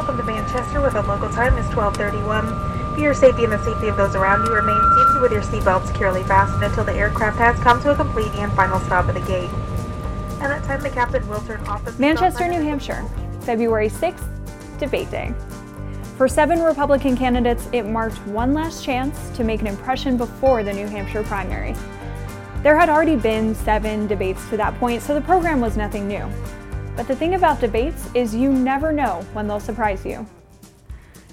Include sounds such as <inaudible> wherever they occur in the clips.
Welcome to Manchester with a local time is 1231. For your safety and the safety of those around you, remain seated with your seatbelt securely fastened until the aircraft has come to a complete and final stop at the gate. At that time, the captain will turn off the Manchester, New Hampshire, February 6th, debate day. For seven Republican candidates, it marked one last chance to make an impression before the New Hampshire primary. There had already been seven debates to that point, so the program was nothing new. But the thing about debates is you never know when they'll surprise you.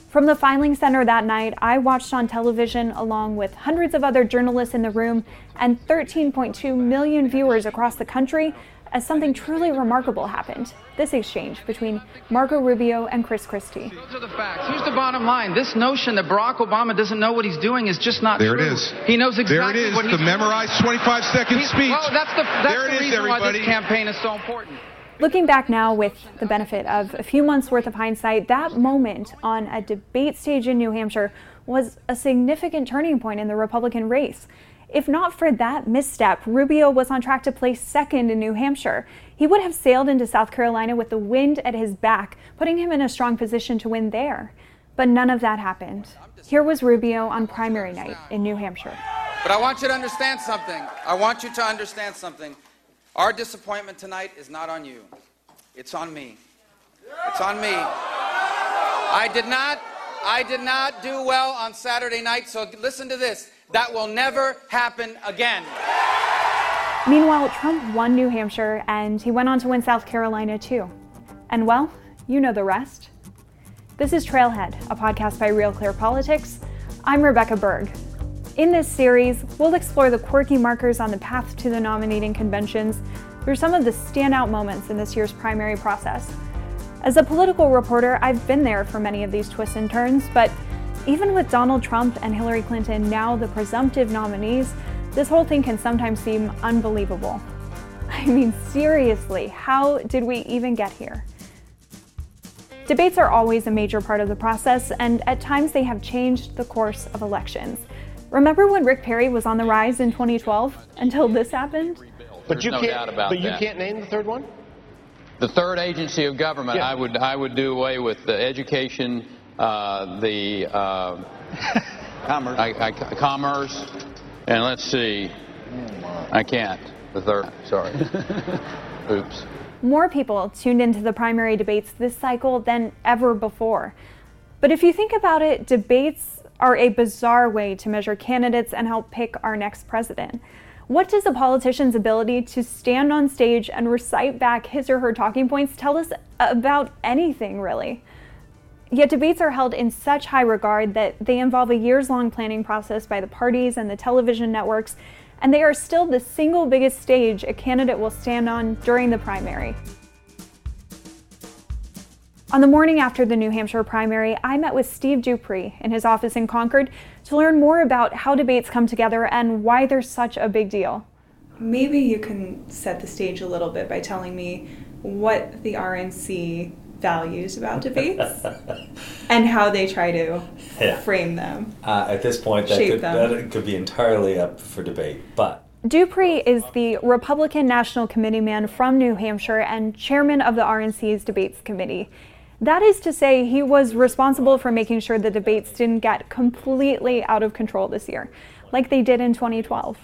From the filing center that night, I watched on television along with hundreds of other journalists in the room and 13.2 million viewers across the country as something truly remarkable happened. This exchange between Marco Rubio and Chris Christie. Those are the facts. Here's the bottom line. This notion that Barack Obama doesn't know what he's doing is just not there true. There it is. He knows exactly there it is, what he's the memorized 25 second he's, speech. Well, that's the, that's there the it reason is, everybody. why this campaign is so important. Looking back now with the benefit of a few months worth of hindsight, that moment on a debate stage in New Hampshire was a significant turning point in the Republican race. If not for that misstep, Rubio was on track to place second in New Hampshire. He would have sailed into South Carolina with the wind at his back, putting him in a strong position to win there. But none of that happened. Here was Rubio on primary night in New Hampshire. But I want you to understand something. I want you to understand something. Our disappointment tonight is not on you, it's on me. It's on me. I did not. I did not do well on Saturday night, so listen to this. That will never happen again. Meanwhile, Trump won New Hampshire and he went on to win South Carolina too. And well, you know the rest. This is Trailhead, a podcast by Real Clear Politics. I'm Rebecca Berg. In this series, we'll explore the quirky markers on the path to the nominating conventions through some of the standout moments in this year's primary process. As a political reporter, I've been there for many of these twists and turns, but even with Donald Trump and Hillary Clinton now the presumptive nominees, this whole thing can sometimes seem unbelievable. I mean, seriously, how did we even get here? Debates are always a major part of the process, and at times they have changed the course of elections. Remember when Rick Perry was on the rise in 2012 until this happened? But you no can't. but you that. can't name the third one. The third agency of government, Yeah. I would I would do away with the education, uh, the uh, <laughs> Commerce. I, I, commerce, and let's see, I can't. The third, sorry. <laughs> Oops. More people tuned into the primary debates this cycle than ever before. But if you think about it, debates are a bizarre way to measure candidates and help pick our next president. What does a politician's ability to stand on stage and recite back his or her talking points tell us about anything, really? Yet debates are held in such high regard that they involve a years long planning process by the parties and the television networks, and they are still the single biggest stage a candidate will stand on during the primary. On the morning after the New Hampshire primary, I met with Steve Duprey in his office in Concord to learn more about how debates come together and why they're such a big deal. Maybe you can set the stage a little bit by telling me what the RNC values about debates <laughs> and how they try to Yeah. frame them. Uh, at this point, that could, them. that could be entirely up for debate. But Duprey is the Republican National Committee man from New Hampshire and chairman of the RNC's Debates Committee. That is to say, he was responsible for making sure the debates didn't get completely out of control this year, like they did in 2012.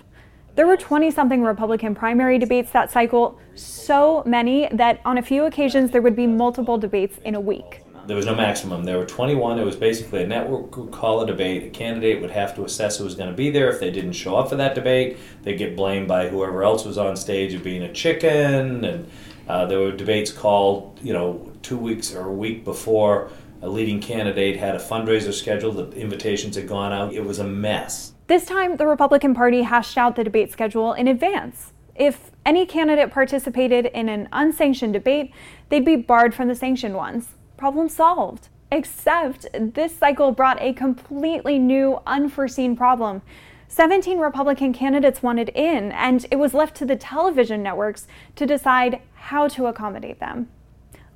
There were 20 something Republican primary debates that cycle, so many that on a few occasions there would be multiple debates in a week. there was no maximum. There were 21. It was basically a network would call a debate. A candidate would have to assess who was going to be there. If they didn't show up for that debate, they'd get blamed by whoever else was on stage of being a chicken. And uh, there were debates called, you know, two weeks or a week before a leading candidate had a fundraiser scheduled. The invitations had gone out. It was a mess. This time, the Republican Party hashed out the debate schedule in advance. If any candidate participated in an unsanctioned debate, they'd be barred from the sanctioned ones. Problem solved. Except this cycle brought a completely new, unforeseen problem. 17 Republican candidates wanted in, and it was left to the television networks to decide how to accommodate them.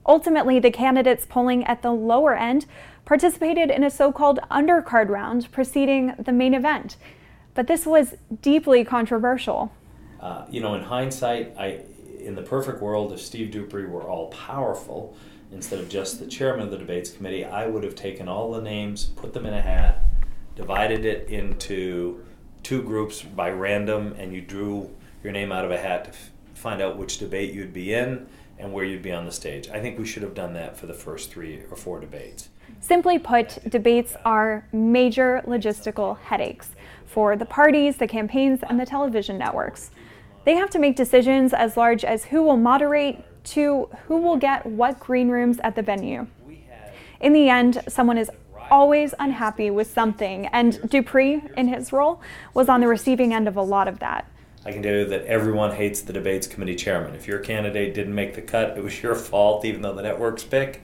Ultimately, the candidates polling at the lower end participated in a so called undercard round preceding the main event. But this was deeply controversial. Uh, you know, in hindsight, I, in the perfect world, if Steve Duprey were all powerful, instead of just the chairman of the debates committee, I would have taken all the names, put them in a hat, divided it into two groups by random, and you drew your name out of a hat to f- find out which debate you'd be in and where you'd be on the stage. I think we should have done that for the first three or four debates. Simply put, debates are major logistical headaches for the parties, the campaigns, and the television networks. They have to make decisions as large as who will moderate to who will get what green rooms at the venue. In the end, someone is always unhappy with something, and Duprey, in his role, was on the receiving end of a lot of that. I can tell you that everyone hates the debates committee chairman. If your candidate didn't make the cut, it was your fault, even though the networks pick.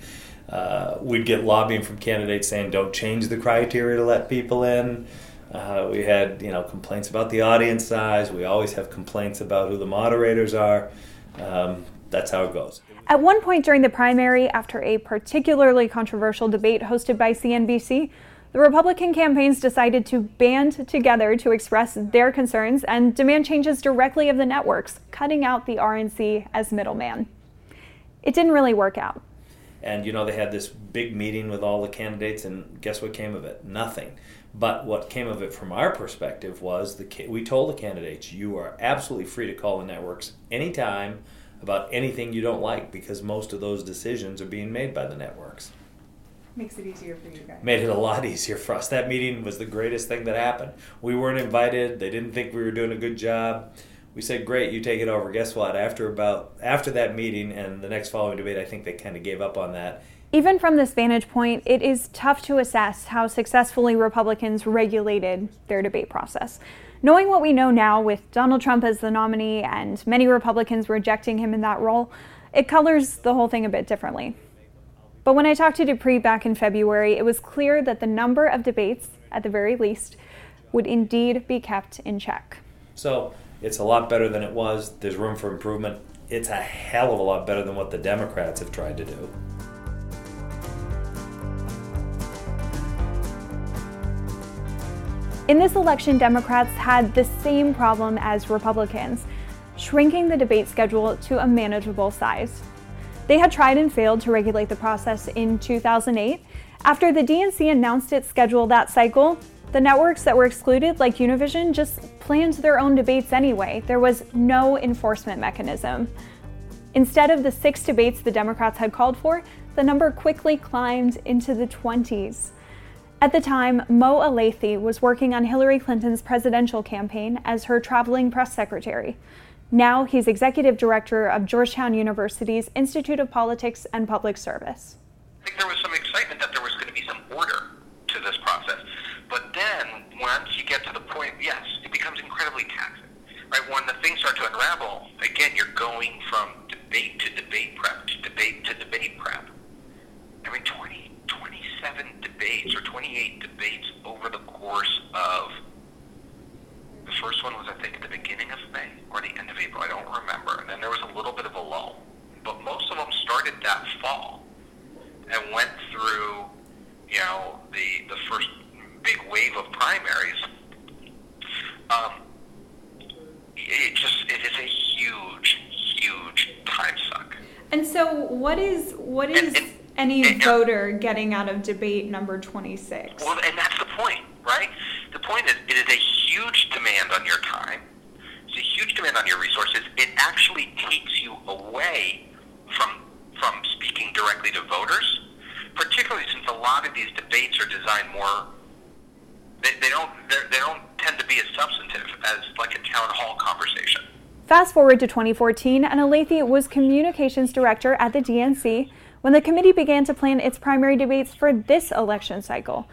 Uh, we'd get lobbying from candidates saying, "Don't change the criteria to let people in." Uh, we had, you know, complaints about the audience size. We always have complaints about who the moderators are. Um, that's how it goes. At one point during the primary, after a particularly controversial debate hosted by CNBC, the Republican campaigns decided to band together to express their concerns and demand changes directly of the networks, cutting out the RNC as middleman. It didn't really work out. And you know, they had this big meeting with all the candidates, and guess what came of it? Nothing. But what came of it from our perspective was the we told the candidates, you are absolutely free to call the networks anytime about anything you don't like because most of those decisions are being made by the networks. Makes it easier for you guys. Made it a lot easier for us. That meeting was the greatest thing that happened. We weren't invited. They didn't think we were doing a good job. We said, "Great, you take it over." Guess what? After about after that meeting and the next following debate, I think they kind of gave up on that. Even from this vantage point, it is tough to assess how successfully Republicans regulated their debate process. Knowing what we know now with Donald Trump as the nominee and many Republicans rejecting him in that role, it colors the whole thing a bit differently. But when I talked to Duprey back in February, it was clear that the number of debates, at the very least, would indeed be kept in check. So it's a lot better than it was. There's room for improvement. It's a hell of a lot better than what the Democrats have tried to do. In this election, Democrats had the same problem as Republicans shrinking the debate schedule to a manageable size. They had tried and failed to regulate the process in 2008. After the DNC announced its schedule that cycle, the networks that were excluded, like Univision, just planned their own debates anyway. There was no enforcement mechanism. Instead of the six debates the Democrats had called for, the number quickly climbed into the 20s. At the time, Mo Elleithee was working on Hillary Clinton's presidential campaign as her traveling press secretary. Now he's executive director of Georgetown University's Institute of Politics and Public Service. I think there was some excitement that there was going to be some order to this process. But then, once you get to the point, yes, it becomes incredibly taxing. Right? When the things start to unravel, again, you're going from debate to debate prep to debate to debate prep. I mean, 20, 27 debates or 28 debates over the course of the first one was I think at the beginning of May or the end of April, I don't remember. And then there was a little bit of a lull. But most of them started that fall and went through, you know, the the first big wave of primaries. Um, it just it is a huge, huge time suck. And so, what is what is And- and- any and- voter getting out of debate number 26? Well, and that's the point, right? The point is, it is a on your time. It's a huge demand on your resources. It actually takes you away from from speaking directly to voters, particularly since a lot of these debates are designed more. They, they don't they're- don't tend to be as substantive as like a town hall conversation. Fast forward to 2014, and Elleithee was communications director at the DNC when the committee began to plan its primary debates for this election cycle.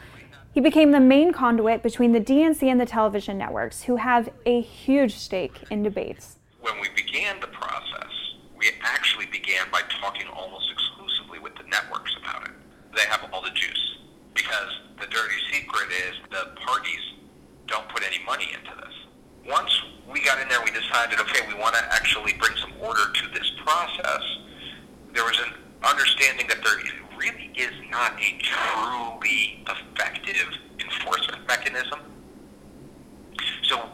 He became the main conduit between the DNC and the television networks, who have a huge stake in debates. when we began the process, we actually began by talking almost exclusively with the networks about it. They have all the juice. Because the dirty secret is the parties don't put any money into this. Once we got in there, we decided, okay, we want to actually bring some order to this process. There was an understanding that there really is not a truly effective enforcement mechanism. So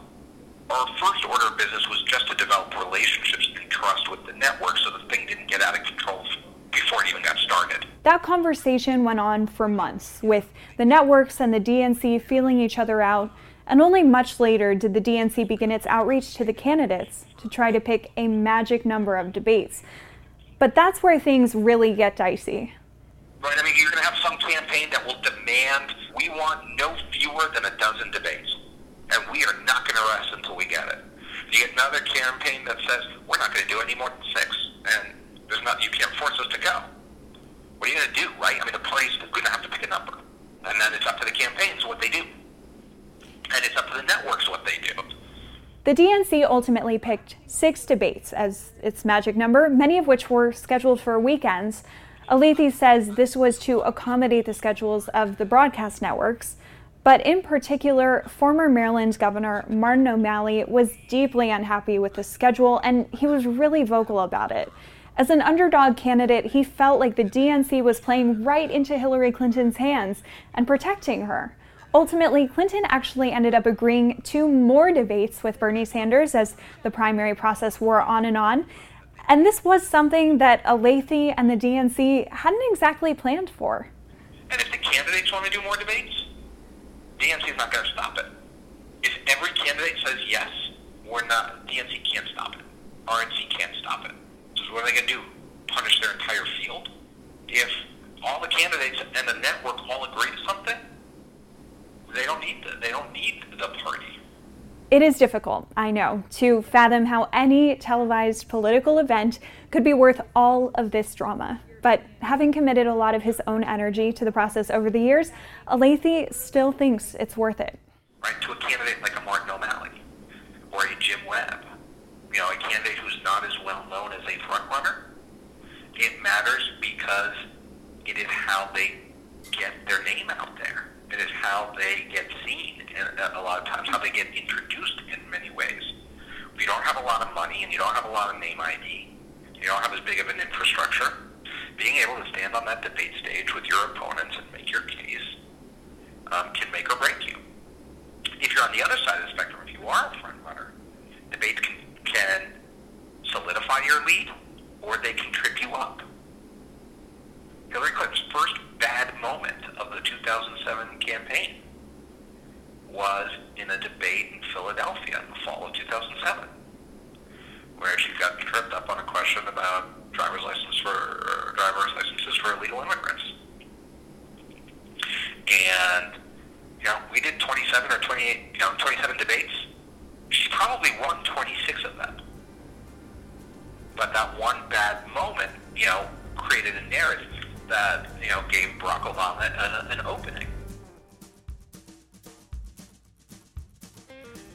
our first order of business was just to develop relationships and trust with the network so the thing didn't get out of control before it even got started. That conversation went on for months, with the networks and the DNC feeling each other out, and only much later did the DNC begin its outreach to the candidates to try to pick a magic number of debates. But that's where things really get dicey. Right, I mean, you're going to have some campaign that will demand we want no fewer than a dozen debates, and we are not going to rest until we get it. You get another campaign that says we're not going to do any more than six, and there's not you can't force us to go. What are you going to do, right? I mean, the party's going to have to pick a number, and then it's up to the campaigns what they do, and it's up to the networks what they do. The DNC ultimately picked six debates as its magic number, many of which were scheduled for weekends. Elleithee says this was to accommodate the schedules of the broadcast networks. But in particular, former Maryland Governor Martin O'Malley was deeply unhappy with the schedule, and he was really vocal about it. As an underdog candidate, he felt like the DNC was playing right into Hillary Clinton's hands and protecting her. Ultimately, Clinton actually ended up agreeing to more debates with Bernie Sanders as the primary process wore on and on. And this was something that Elleithee and the DNC hadn't exactly planned for. And if the candidates want to do more debates, DNC is not going to stop it. If every candidate says yes, we're not. DNC can't stop it. RNC can't stop it. So what are they going to do? Punish their entire field? If all the candidates and the network all agree to something, they don't need the, they don't need the party. It is difficult, I know, to fathom how any televised political event could be worth all of this drama. But having committed a lot of his own energy to the process over the years, Elleithee still thinks it's worth it. Right, to a candidate like a Martin O'Malley or a Jim Webb, you know, a candidate who's not as well known as a frontrunner, it matters because it is how they get their name out there. It is how they get seen a lot of times, how they get introduced in many ways. If you don't have a lot of money and you don't have a lot of name ID, you don't have as big of an infrastructure, being able to stand on that debate stage with your opponents and make your case um, can make or break you. If you're on the other side of the spectrum, if you are a front runner, debates can, can solidify your lead or they can trip you up. Hillary Clinton's first bad moment of the 2007 campaign was in a debate in Philadelphia in the fall of 2007, where she got tripped up on a question about driver's license for driver's licenses for illegal immigrants. And you know, we did 27 or 28, you know, 27 debates. She probably won 26 of them. But that one bad moment, you know, created a narrative that you know gave Barack Obama an opening.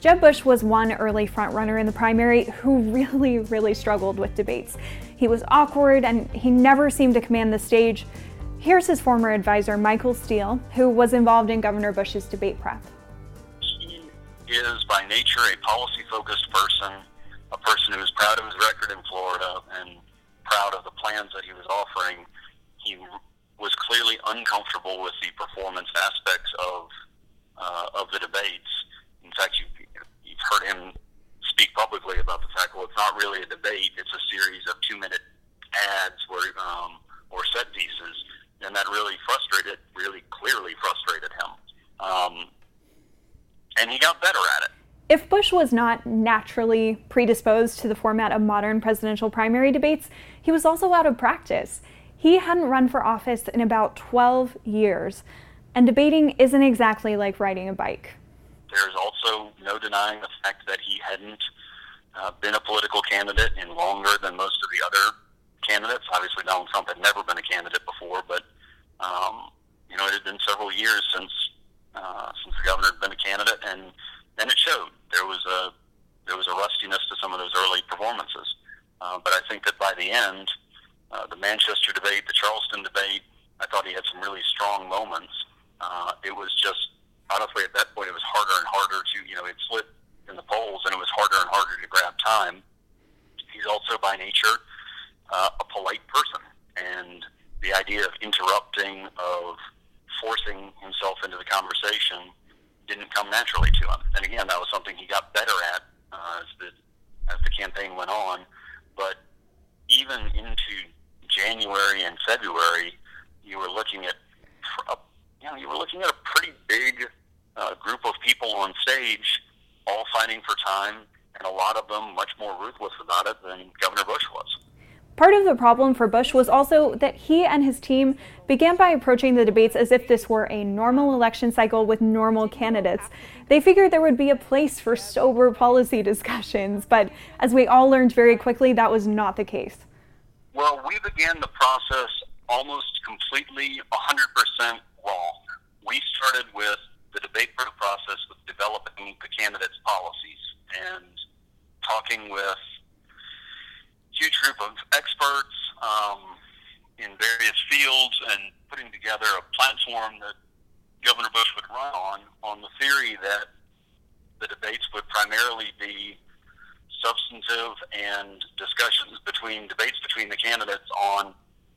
Jeb Bush was one early frontrunner in the primary who really, really struggled with debates. He was awkward and he never seemed to command the stage. Here's his former advisor, Michael Steel, who was involved in Governor Bush's debate prep. He is by nature a policy focused person, a person who is proud of his record in Florida and proud of the plans that he was offering he was clearly uncomfortable with the performance aspects of uh, of the debates. In fact, you, heard him speak publicly about the fact, well, it's not really a debate; it's a series of two-minute ads where um, or set pieces, and that really frustrated, really clearly frustrated him. Um, and he got better at it. If Bush was not naturally predisposed to the format of modern presidential primary debates, he was also out of practice. He hadn't run for office in about 12 years, and debating isn't exactly like riding a bike. There's also no denying the fact that he hadn't uh, been a political candidate in longer than most of the other candidates. Obviously, Donald Trump had never been a candidate before, but um, you know it had been several years since uh, since the governor had been a candidate, and and it showed. There was a there was a rustiness to some of those early performances, uh, but I think that by the end, uh, the Manchester debate, the Charleston debate. I thought he had some really strong moments. Uh, it was just honestly at that point it was harder and harder to you know it slipped in the polls and it was harder and harder to grab time. He's also by nature uh, a polite person, and the idea of interrupting, of forcing himself into the conversation, didn't come naturally to him. And again, that was something he got better at uh, as the as the campaign went on. But even into January and February, you were looking at, a, you know, you were looking at a pretty big uh, group of people on stage, all fighting for time, and a lot of them much more ruthless about it than Governor Bush was. Part of the problem for Bush was also that he and his team began by approaching the debates as if this were a normal election cycle with normal candidates. They figured there would be a place for sober policy <laughs> discussions, but as we all learned very quickly, that was not the case. Well, we began the process almost completely 100% wrong. We started with the debate process with developing the candidates' policies and talking with huge group of experts um, in various fields and putting together a platform that Governor Bush would run on, on the theory that the debates would primarily be substantive and discussions between debates between the candidates on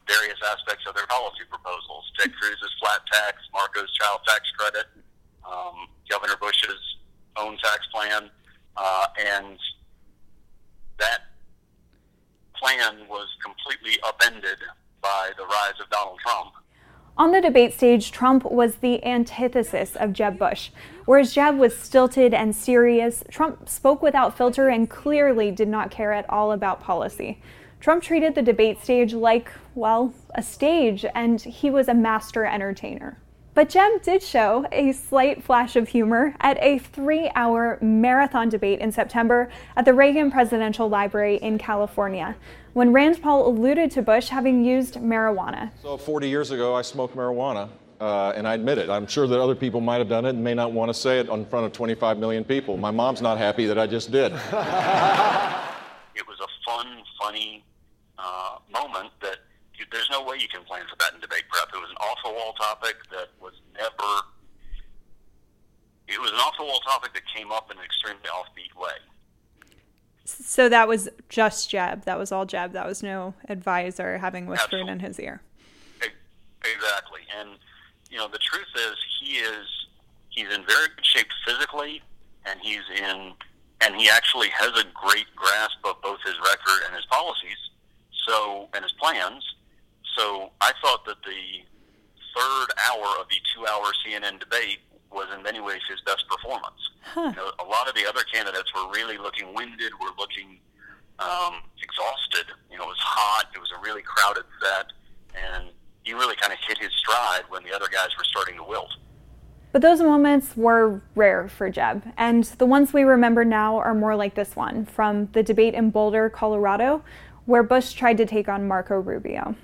various aspects of their policy proposals. Ted Cruz's flat tax, Marco's child tax credit, um, Governor Bush's own tax plan, uh, and that plan was completely upended by the rise of Donald Trump. On the debate stage, Trump was the antithesis of Jeb Bush. Whereas Jeb was stilted and serious, Trump spoke without filter and clearly did not care at all about policy. Trump treated the debate stage like, well, a stage, and he was a master entertainer. But Jeb did show a slight flash of humor at a three hour marathon debate in September at the Reagan Presidential Library in California, when Rand Paul alluded to Bush having used marijuana. So, 40 years ago, I smoked marijuana, uh, and I admit it. I'm sure that other people might have done it and may not want to say it in front of 25 million people. My mom's not happy that I just did. <laughs> it was a fun, funny uh, moment that there's no way you can plan for that in debate prep. It was an off the wall topic that was never. It was an off the wall topic that came up in an extremely offbeat way. So that was just Jeb. That was all Jeb. That was no advisor having whispered Absolutely. in his ear. Exactly, and you know the truth is he is he's in very good shape physically, and he's in and he actually has a great grasp of both his record and his policies. So and his plans. So I thought that the third hour of the two-hour CNN debate was in many ways his best performance. Huh. You know, a lot of the other candidates were really looking winded, were looking um, exhausted. You know, it was hot. It was a really crowded set, and he really kind of hit his stride when the other guys were starting to wilt. But those moments were rare for Jeb, and the ones we remember now are more like this one from the debate in Boulder, Colorado, where Bush tried to take on Marco Rubio.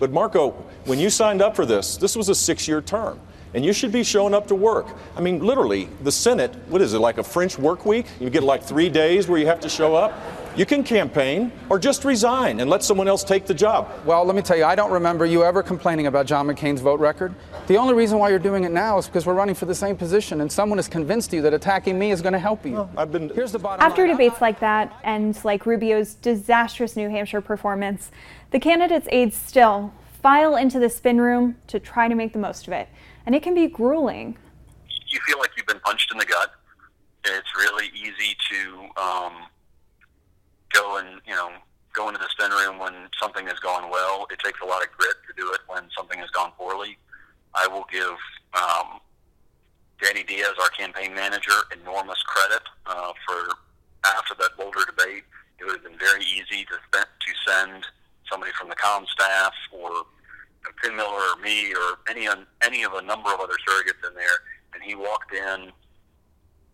But Marco, when you signed up for this, this was a six year term. And you should be showing up to work. I mean, literally, the Senate, what is it, like a French work week? You get like three days where you have to show up? You can campaign or just resign and let someone else take the job. Well, let me tell you, I don't remember you ever complaining about John McCain's vote record. The only reason why you're doing it now is because we're running for the same position and someone has convinced you that attacking me is going to help you. Well, I've been Here's the bottom After line. debates like that and like Rubio's disastrous New Hampshire performance, the candidates' aides still file into the spin room to try to make the most of it. And it can be grueling. You feel like you've been punched in the gut. It's really easy to um, go and, you know, go into the spin room when something has gone well. It takes a lot of grit to do it when something has gone poorly. I will give um, Danny Diaz, our campaign manager, enormous credit uh, for after that Boulder debate. It would have been very easy to, spend, to send somebody from the com staff or Tim Miller or me or any any of a number of other surrogates in there, and he walked in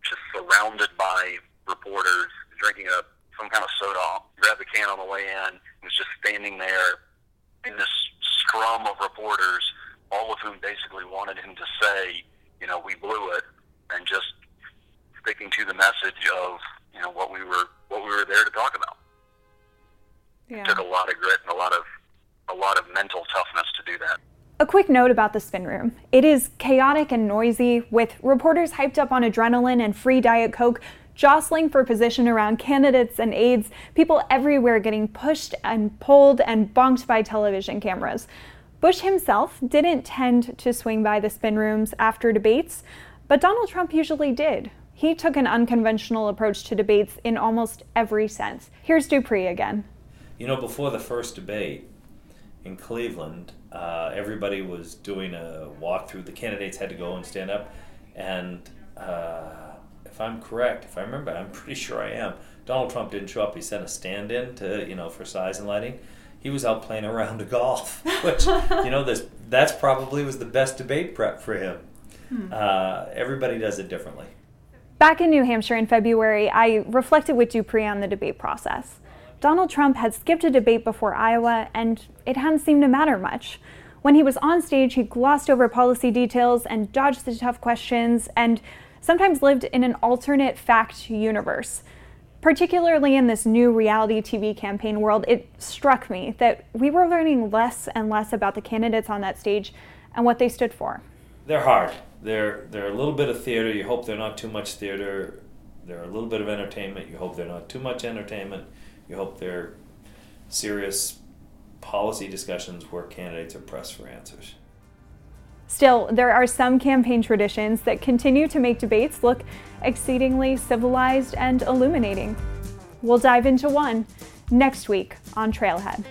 just surrounded by reporters drinking a some kind of soda, grabbed the can on the way in, and was just standing there in this scrum of reporters, all of whom basically wanted him to say, you know, we blew it, and just sticking to the message of you know what we were what we were there to talk about. Yeah. It took a lot of grit and a lot of a lot of mental toughness to do that. A quick note about the spin room. It is chaotic and noisy, with reporters hyped up on adrenaline and free Diet Coke, jostling for position around candidates and aides, people everywhere getting pushed and pulled and bonked by television cameras. Bush himself didn't tend to swing by the spin rooms after debates, but Donald Trump usually did. He took an unconventional approach to debates in almost every sense. Here's Duprey again. You know, before the first debate, in Cleveland, uh, everybody was doing a walkthrough. The candidates had to go and stand up, and uh, if I'm correct, if I remember, I'm pretty sure I am. Donald Trump didn't show up. He sent a stand-in to you know for size and lighting. He was out playing a round of <laughs> golf, which you know this that's probably was the best debate prep for him. Hmm. Uh, everybody does it differently. Back in New Hampshire in February, I reflected with Duprey on the debate process. Donald Trump had skipped a debate before Iowa, and it hadn't seemed to matter much. When he was on stage, he glossed over policy details and dodged the tough questions, and sometimes lived in an alternate fact universe. Particularly in this new reality TV campaign world, it struck me that we were learning less and less about the candidates on that stage and what they stood for. They're hard. They're they're a little bit of theater. You hope they're not too much theater. They're a little bit of entertainment. You hope they're not too much entertainment. You hope they're serious policy discussions where candidates are pressed for answers. Still, there are some campaign traditions that continue to make debates look exceedingly civilized and illuminating. We'll dive into one next week on Trailhead.